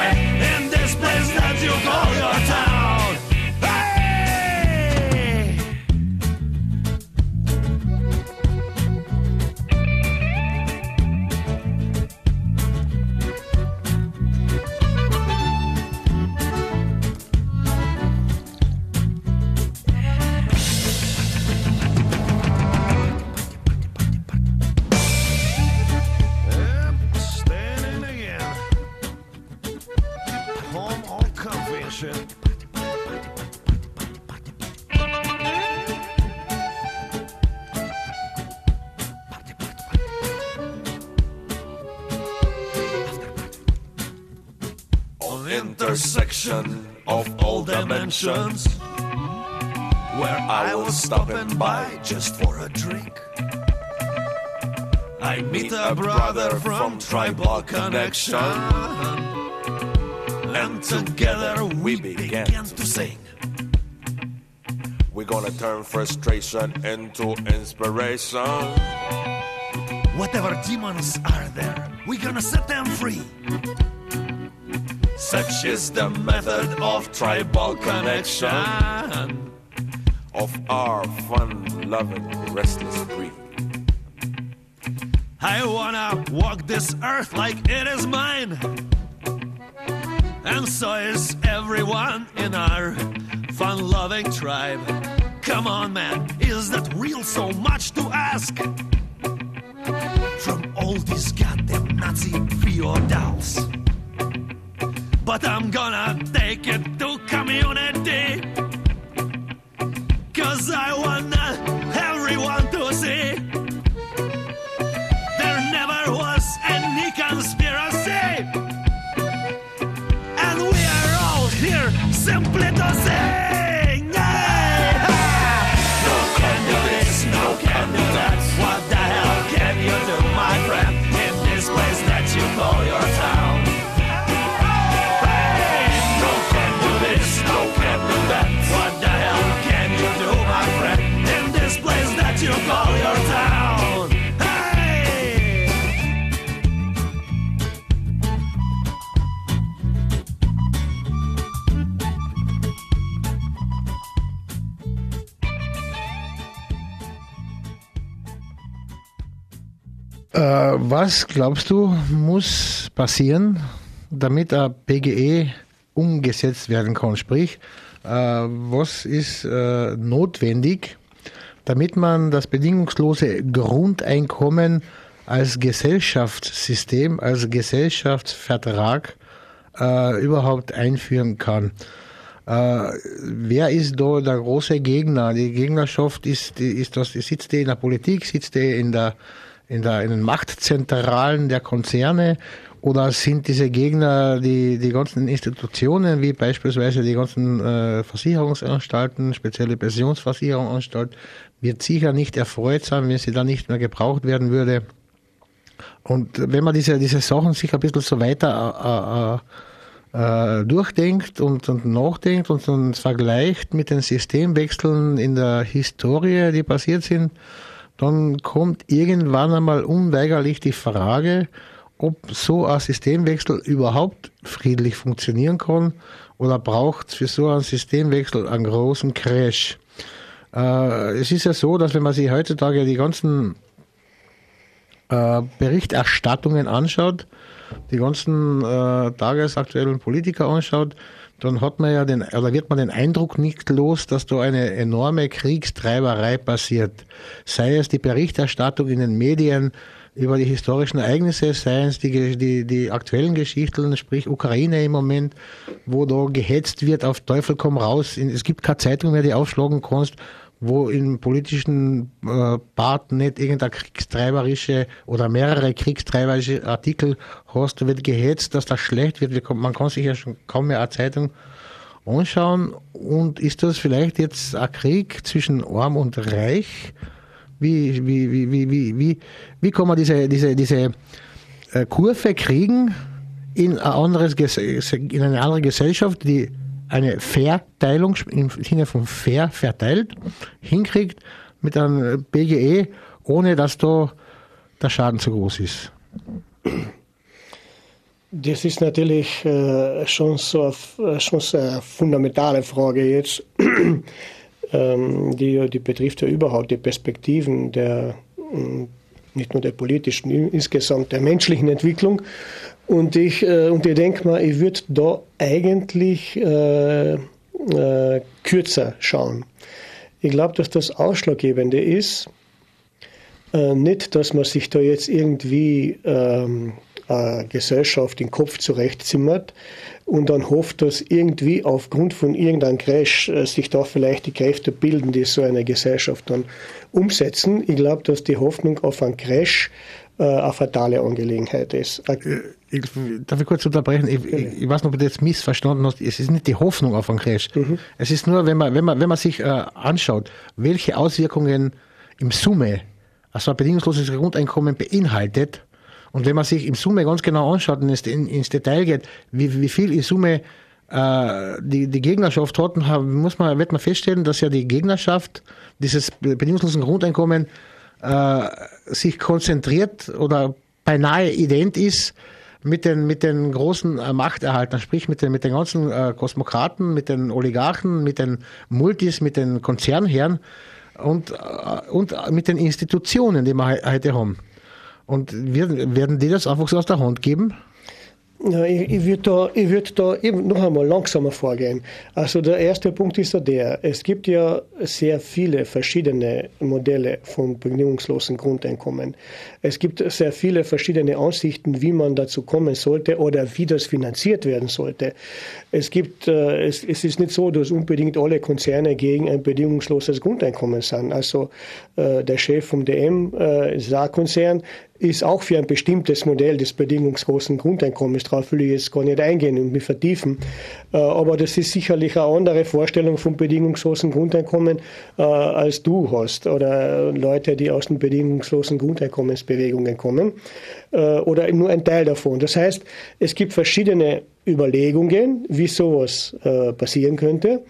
S3: Where I was stopping by just for a drink. I meet a brother from Tribal Connection, and together we began to sing.
S5: We're gonna turn frustration into inspiration.
S3: Whatever demons are there, we're gonna set them free. Such is the method of tribal connection.
S5: of our fun loving, restless breed.
S3: I wanna walk this earth like it is mine. And so is everyone in our fun loving tribe. Come on, man, is that real so much to ask? From all these goddamn Nazi feudals. But I'm gonna take it to community. Cause I want everyone to see there never was any conspiracy. And we are all here simply
S2: Äh, was glaubst du, muss passieren, damit ein PGE umgesetzt werden kann? Sprich, äh, was ist äh, notwendig, damit man das bedingungslose Grundeinkommen als Gesellschaftssystem, als Gesellschaftsvertrag äh, überhaupt einführen kann? Äh, wer ist da der große Gegner? Die Gegnerschaft ist, ist das, sitzt die in der Politik, sitzt die in der, in der, in den Machtzentralen der Konzerne oder sind diese Gegner die, die ganzen Institutionen, wie beispielsweise die ganzen äh, Versicherungsanstalten, spezielle Pensionsversicherungsanstalt, wird sicher nicht erfreut sein, wenn sie da nicht mehr gebraucht werden würde. Und wenn man diese, diese Sachen sich ein bisschen so weiter äh, äh, äh, durchdenkt und, und nachdenkt und dann vergleicht mit den Systemwechseln in der Historie, die passiert sind, dann kommt irgendwann einmal unweigerlich die Frage, ob so ein Systemwechsel überhaupt friedlich funktionieren kann oder braucht es für so einen Systemwechsel einen großen Crash. Äh, es ist ja so, dass wenn man sich heutzutage die ganzen äh, Berichterstattungen anschaut, die ganzen äh, tagesaktuellen Politiker anschaut, dann hat man ja den, oder wird man den Eindruck nicht los, dass da eine enorme Kriegstreiberei passiert. Sei es die Berichterstattung in den Medien über die historischen Ereignisse, sei es die, die, die aktuellen Geschichten, sprich Ukraine im Moment, wo da gehetzt wird auf Teufel komm raus. Es gibt keine Zeitung mehr, die aufschlagen kannst, wo im politischen äh, Part nicht irgendeine kriegstreiberische oder mehrere kriegstreiberische Artikel hast, wird gehetzt, dass das schlecht wird. Man kann sich ja schon kaum mehr eine Zeitung anschauen. Und ist das vielleicht jetzt ein Krieg zwischen Arm und Reich? Wie, wie, wie, wie, wie, wie, wie kann man diese, diese, diese äh, Kurve kriegen in, ein anderes, in eine andere Gesellschaft, die eine Verteilung im Sinne von fair verteilt hinkriegt mit einem BGE, ohne dass da der Schaden zu groß ist.
S4: Das ist natürlich äh, schon, so, eine- schon so eine fundamentale Frage jetzt. ähm, die, die betrifft ja überhaupt die Perspektiven der, mh, nicht nur der politischen, in- insgesamt der menschlichen Entwicklung. Und ich, äh, und ich denke mal, ich würde da eigentlich äh, äh, kürzer schauen. Ich glaube, dass das Ausschlaggebende ist, äh, nicht, dass man sich da jetzt irgendwie ähm, eine Gesellschaft den Kopf zurechtzimmert und dann hofft, dass irgendwie aufgrund von irgendeinem Crash äh, sich da vielleicht die Kräfte bilden, die so eine Gesellschaft dann umsetzen. Ich glaube, dass die Hoffnung auf einen Crash äh, eine fatale Angelegenheit ist.
S2: Äh, ich, darf ich kurz unterbrechen? Ich, ich, ich weiß nicht, ob du das missverstanden hast. Es ist nicht die Hoffnung auf einen Crash. Mhm. Es ist nur, wenn man, wenn man, wenn man sich äh, anschaut, welche Auswirkungen im Summe also ein bedingungsloses Grundeinkommen beinhaltet, und wenn man sich im Summe ganz genau anschaut und in, ins Detail geht, wie, wie viel in Summe äh, die, die Gegnerschaft hat, muss man, wird man feststellen, dass ja die Gegnerschaft dieses bedingungslosen Grundeinkommen äh, sich konzentriert oder beinahe ident ist mit den, mit den großen äh, Machterhaltern, sprich mit den, mit den ganzen äh, Kosmokraten, mit den Oligarchen, mit den Multis, mit den Konzernherren und, äh, und mit den Institutionen, die wir heute haben. Und werden, werden die das einfach so aus der Hand geben?
S4: Ja, ich, ich würde da, ich würd da eben noch einmal langsamer vorgehen. Also der erste Punkt ist ja der, es gibt ja sehr viele verschiedene Modelle von bedingungslosen Grundeinkommen. Es gibt sehr viele verschiedene Ansichten, wie man dazu kommen sollte oder wie das finanziert werden sollte. Es gibt, äh, es, es ist nicht so, dass unbedingt alle Konzerne gegen ein bedingungsloses Grundeinkommen sind. Also äh, der Chef vom DM, äh, Saar-Konzern, ist auch für ein bestimmtes Modell des bedingungslosen Grundeinkommens. Darauf will ich jetzt gar nicht eingehen und mich vertiefen. Äh, aber das ist sicherlich eine andere Vorstellung vom bedingungslosen Grundeinkommen, äh, als du hast oder Leute, die aus den bedingungslosen Grundeinkommensbewegungen kommen äh, oder nur ein Teil davon. Das heißt, es gibt verschiedene Überlegungen, wie sowas passieren könnte.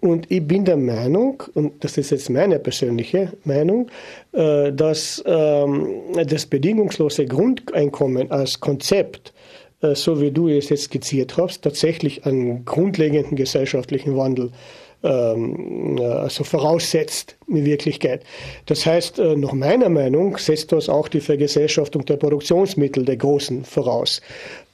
S4: Und ich bin der Meinung, und das ist jetzt meine persönliche Meinung, äh, dass ähm, das bedingungslose Grundeinkommen als Konzept, äh, so wie du es jetzt skizziert hast, tatsächlich einen grundlegenden gesellschaftlichen Wandel ähm, also voraussetzt in Wirklichkeit. Das heißt, äh, nach meiner Meinung setzt das auch die Vergesellschaftung der Produktionsmittel der Großen voraus.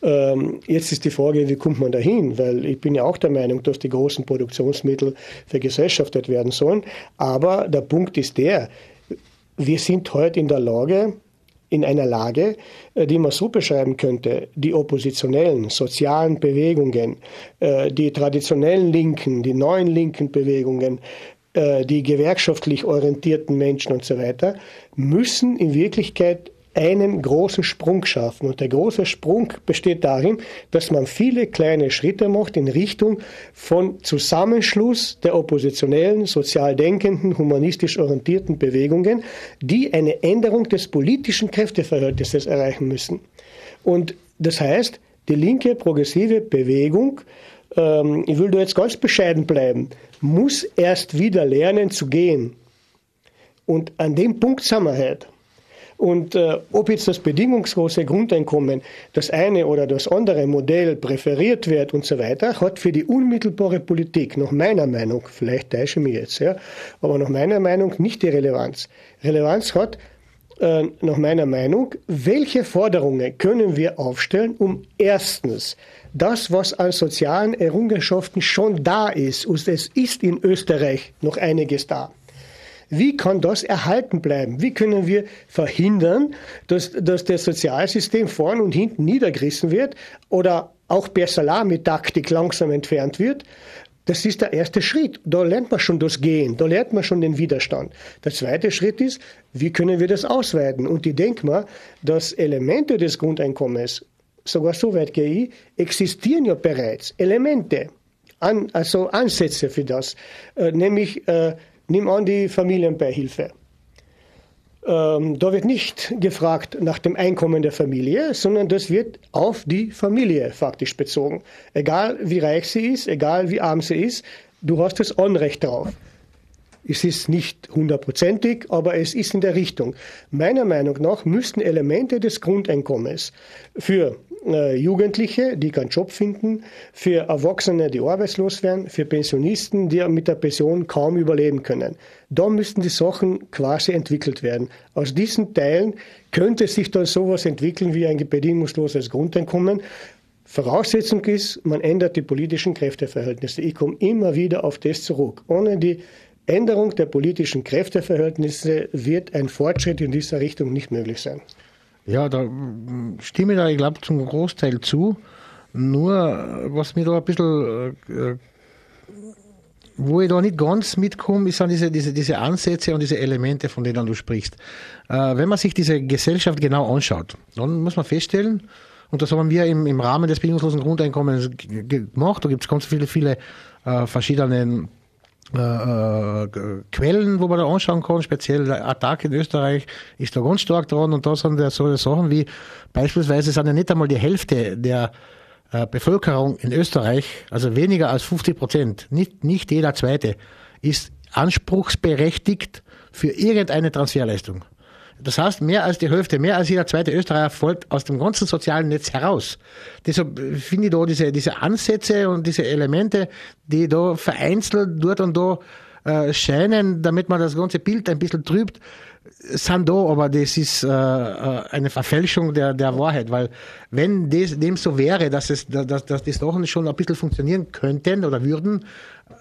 S4: Ähm, jetzt ist die Frage, wie kommt man dahin? Weil ich bin ja auch der Meinung, dass die großen Produktionsmittel vergesellschaftet werden sollen. Aber der Punkt ist der, wir sind heute in der Lage, in einer Lage, äh, die man so beschreiben könnte, die oppositionellen sozialen Bewegungen, äh, die traditionellen linken, die neuen linken Bewegungen, äh, die gewerkschaftlich orientierten Menschen und so weiter, müssen in Wirklichkeit einen großen Sprung schaffen. Und der große Sprung besteht darin, dass man viele kleine Schritte macht in Richtung von Zusammenschluss der oppositionellen, sozial denkenden, humanistisch orientierten Bewegungen, die eine Änderung des politischen Kräfteverhältnisses erreichen müssen. Und das heißt, die linke progressive Bewegung, ähm, ich will da jetzt ganz bescheiden bleiben, muss erst wieder lernen zu gehen. Und an dem Punkt sind wir heute. Und äh, ob jetzt das bedingungslose Grundeinkommen, das eine oder das andere Modell präferiert wird und so weiter, hat für die unmittelbare Politik, nach meiner Meinung, vielleicht täusche ich mich jetzt, ja, aber nach meiner Meinung nicht die Relevanz. Relevanz hat äh, nach meiner Meinung, welche Forderungen können wir aufstellen, um erstens das, was an sozialen Errungenschaften schon da ist, und es ist in Österreich noch einiges da, wie kann das erhalten bleiben? Wie können wir verhindern, dass, dass das Sozialsystem vorn und hinten niedergerissen wird oder auch per Salamitaktik langsam entfernt wird? Das ist der erste Schritt. Da lernt man schon das Gehen, da lernt man schon den Widerstand. Der zweite Schritt ist, wie können wir das ausweiten? Und ich denke mal, dass Elemente des Grundeinkommens, sogar so weit gehe ich, existieren ja bereits. Elemente, an, also Ansätze für das, äh, nämlich äh, Nimm an die Familienbeihilfe. Ähm, da wird nicht gefragt nach dem Einkommen der Familie, sondern das wird auf die Familie faktisch bezogen. Egal wie reich sie ist, egal wie arm sie ist, du hast das Anrecht darauf. Es ist nicht hundertprozentig, aber es ist in der Richtung. Meiner Meinung nach müssten Elemente des Grundeinkommens für äh, Jugendliche, die keinen Job finden, für Erwachsene, die arbeitslos werden, für Pensionisten, die mit der Pension kaum überleben können. Da müssten die Sachen quasi entwickelt werden. Aus diesen Teilen könnte sich dann sowas entwickeln wie ein bedingungsloses Grundeinkommen. Voraussetzung ist, man ändert die politischen Kräfteverhältnisse. Ich komme immer wieder auf das zurück. Ohne die Änderung der politischen Kräfteverhältnisse wird ein Fortschritt in dieser Richtung nicht möglich sein.
S2: Ja, da stimme ich da, ich glaube, zum Großteil zu. Nur, was mir da ein bisschen äh, wo ich da nicht ganz mitkomme, sind diese, diese, diese Ansätze und diese Elemente, von denen du sprichst. Äh, wenn man sich diese Gesellschaft genau anschaut, dann muss man feststellen, und das haben wir im, im Rahmen des bedingungslosen Grundeinkommens gemacht, da gibt es ganz viele, viele äh, verschiedene äh, äh, Quellen, wo man da anschauen kann, speziell der Attack in Österreich ist da ganz stark dran und da sind ja so Sachen wie beispielsweise sind ja nicht einmal die Hälfte der äh, Bevölkerung in Österreich, also weniger als 50 Prozent, nicht, nicht jeder Zweite, ist anspruchsberechtigt für irgendeine Transferleistung. Das heißt, mehr als die Hälfte, mehr als jeder zweite Österreicher folgt aus dem ganzen sozialen Netz heraus. Deshalb finde ich da diese, diese Ansätze und diese Elemente, die da vereinzelt dort und da äh, scheinen, damit man das ganze Bild ein bisschen trübt, sind da, aber das ist äh, äh, eine Verfälschung der, der Wahrheit, weil wenn das, dem so wäre, dass, es, dass, dass die Sachen schon ein bisschen funktionieren könnten oder würden,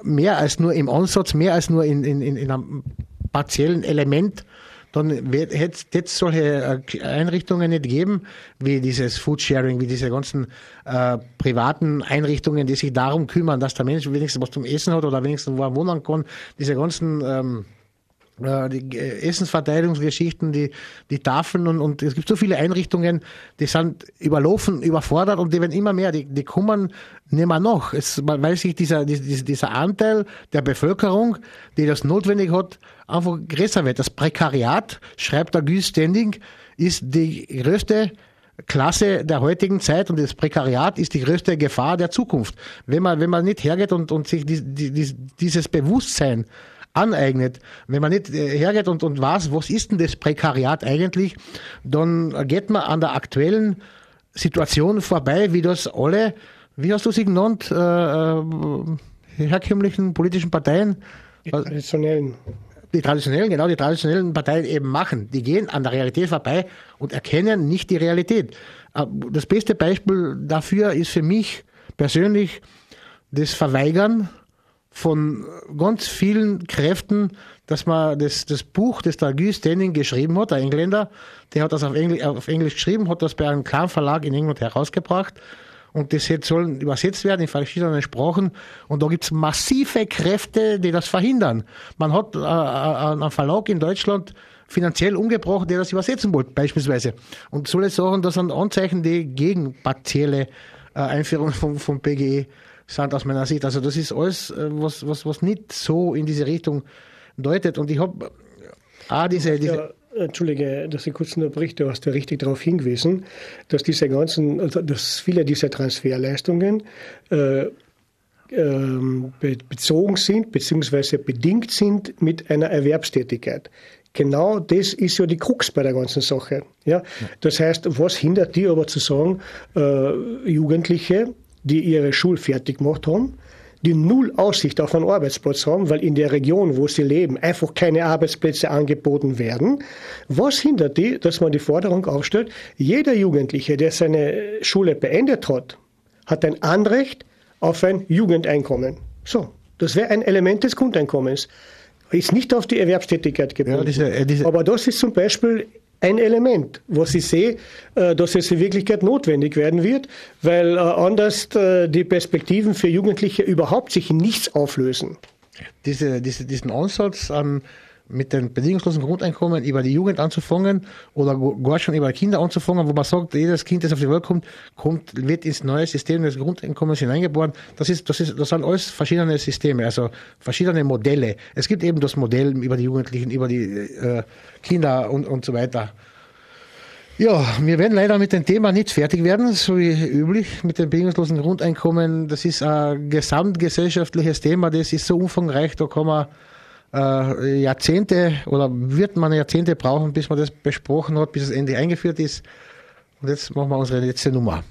S2: mehr als nur im Ansatz, mehr als nur in, in, in einem partiellen Element, dann hätte es solche äh, Einrichtungen nicht geben, wie dieses Foodsharing, wie diese ganzen äh, privaten Einrichtungen, die sich darum kümmern, dass der Mensch wenigstens was zum Essen hat oder wenigstens wo er wohnen kann. Diese ganzen ähm, äh, die Essensverteilungsgeschichten, die, die Tafeln und, und es gibt so viele Einrichtungen, die sind überlaufen, überfordert und die werden immer mehr, die, die kommen nicht mehr noch. Es, weil sich dieser, dieser, dieser Anteil der Bevölkerung, die das notwendig hat, einfach größer wird. Das Prekariat, schreibt der Guy Standing, ist die größte Klasse der heutigen Zeit und das Prekariat ist die größte Gefahr der Zukunft. Wenn man, wenn man nicht hergeht und, und sich die, die, dieses Bewusstsein aneignet, wenn man nicht äh, hergeht und, und weiß, was ist denn das Prekariat eigentlich, dann geht man an der aktuellen Situation vorbei, wie das alle, wie hast du sie genannt, äh, äh herkömmlichen politischen Parteien?
S4: Die traditionellen.
S2: Die traditionellen, genau, die traditionellen Parteien eben machen. Die gehen an der Realität vorbei und erkennen nicht die Realität. Äh, das beste Beispiel dafür ist für mich persönlich das Verweigern von ganz vielen Kräften, dass man das, das Buch, das der Guy Stanning geschrieben hat, der Engländer, der hat das auf Englisch, auf Englisch geschrieben, hat das bei einem kleinen Verlag in England herausgebracht. Und das soll übersetzt werden in verschiedenen Sprachen. Und da gibt es massive Kräfte, die das verhindern. Man hat äh, äh, einen Verlag in Deutschland finanziell umgebracht, der das übersetzen wollte, beispielsweise. Und soll ich sagen, das sind Anzeichen, die gegen partielle äh, Einführung von, von PGE sind aus meiner Sicht. Also das ist alles, äh, was, was, was nicht so in diese Richtung deutet. Und ich habe auch diese, diese
S4: ja. Entschuldige, dass ich kurz unterbricht, du hast ja richtig darauf hingewiesen, dass diese ganzen, also dass viele dieser Transferleistungen äh, ähm, bezogen sind beziehungsweise bedingt sind mit einer Erwerbstätigkeit. Genau das ist ja die Krux bei der ganzen Sache. Ja? Das heißt, was hindert die aber zu sagen, äh, Jugendliche die ihre Schule fertig gemacht haben, die null Aussicht auf einen Arbeitsplatz haben, weil in der Region, wo sie leben, einfach keine Arbeitsplätze angeboten werden. Was hindert die, dass man die Forderung aufstellt, jeder Jugendliche, der seine Schule beendet hat, hat ein Anrecht auf ein Jugendeinkommen. So, das wäre ein Element des Grundeinkommens. Ist nicht auf die Erwerbstätigkeit gebunden. Ja, diese, äh, diese Aber das ist zum Beispiel ein Element, was ich sehe, äh, dass es in Wirklichkeit notwendig werden wird, weil äh, anders äh, die Perspektiven für Jugendliche überhaupt sich in nichts auflösen.
S2: Diese, diese, diesen Ansatz an mit dem bedingungslosen Grundeinkommen über die Jugend anzufangen oder gar schon über Kinder anzufangen, wo man sagt, jedes Kind, das auf die Welt kommt, kommt, wird ins neue System des Grundeinkommens hineingeboren. Das ist, das ist, das sind alles verschiedene Systeme, also verschiedene Modelle. Es gibt eben das Modell über die Jugendlichen, über die äh, Kinder und, und so weiter. Ja, wir werden leider mit dem Thema nicht fertig werden, so wie üblich mit dem bedingungslosen Grundeinkommen. Das ist ein gesamtgesellschaftliches Thema, das ist so umfangreich, da kann man äh, Jahrzehnte oder wird man Jahrzehnte brauchen, bis man das besprochen hat, bis es endlich eingeführt ist. Und jetzt machen wir unsere letzte Nummer.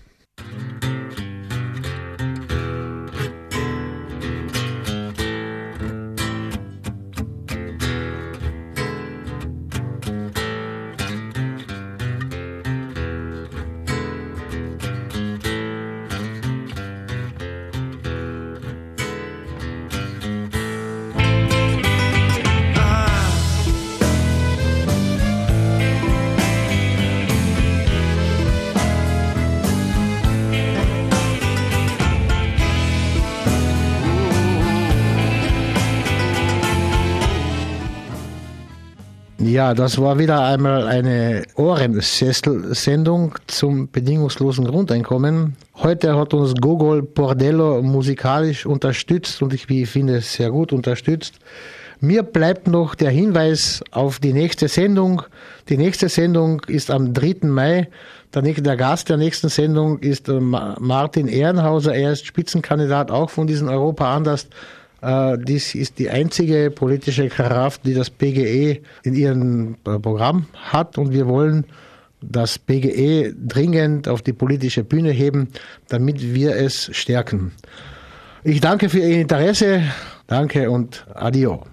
S2: Ja, das war wieder einmal eine Ohrensessel-Sendung zum bedingungslosen Grundeinkommen. Heute hat uns Gogol Bordello musikalisch unterstützt und ich finde sehr gut unterstützt. Mir bleibt noch der Hinweis auf die nächste Sendung. Die nächste Sendung ist am 3. Mai. Der Gast der nächsten Sendung ist äh, Martin Ehrenhauser. Er ist Spitzenkandidat auch von diesen Europa anders. Äh, dies ist die einzige politische Kraft, die das PGE in ihrem äh, Programm hat und wir wollen das PGE dringend auf die politische Bühne heben, damit wir es stärken. Ich danke für Ihr Interesse. Danke und adio.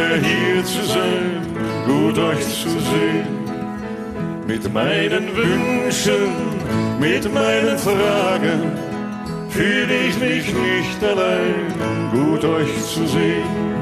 S1: Wieder hier zu sein, gut euch zu sehen. Mit meinen Wünschen, mit meinen Fragen fühle ich mich nicht allein, gut euch zu sehen.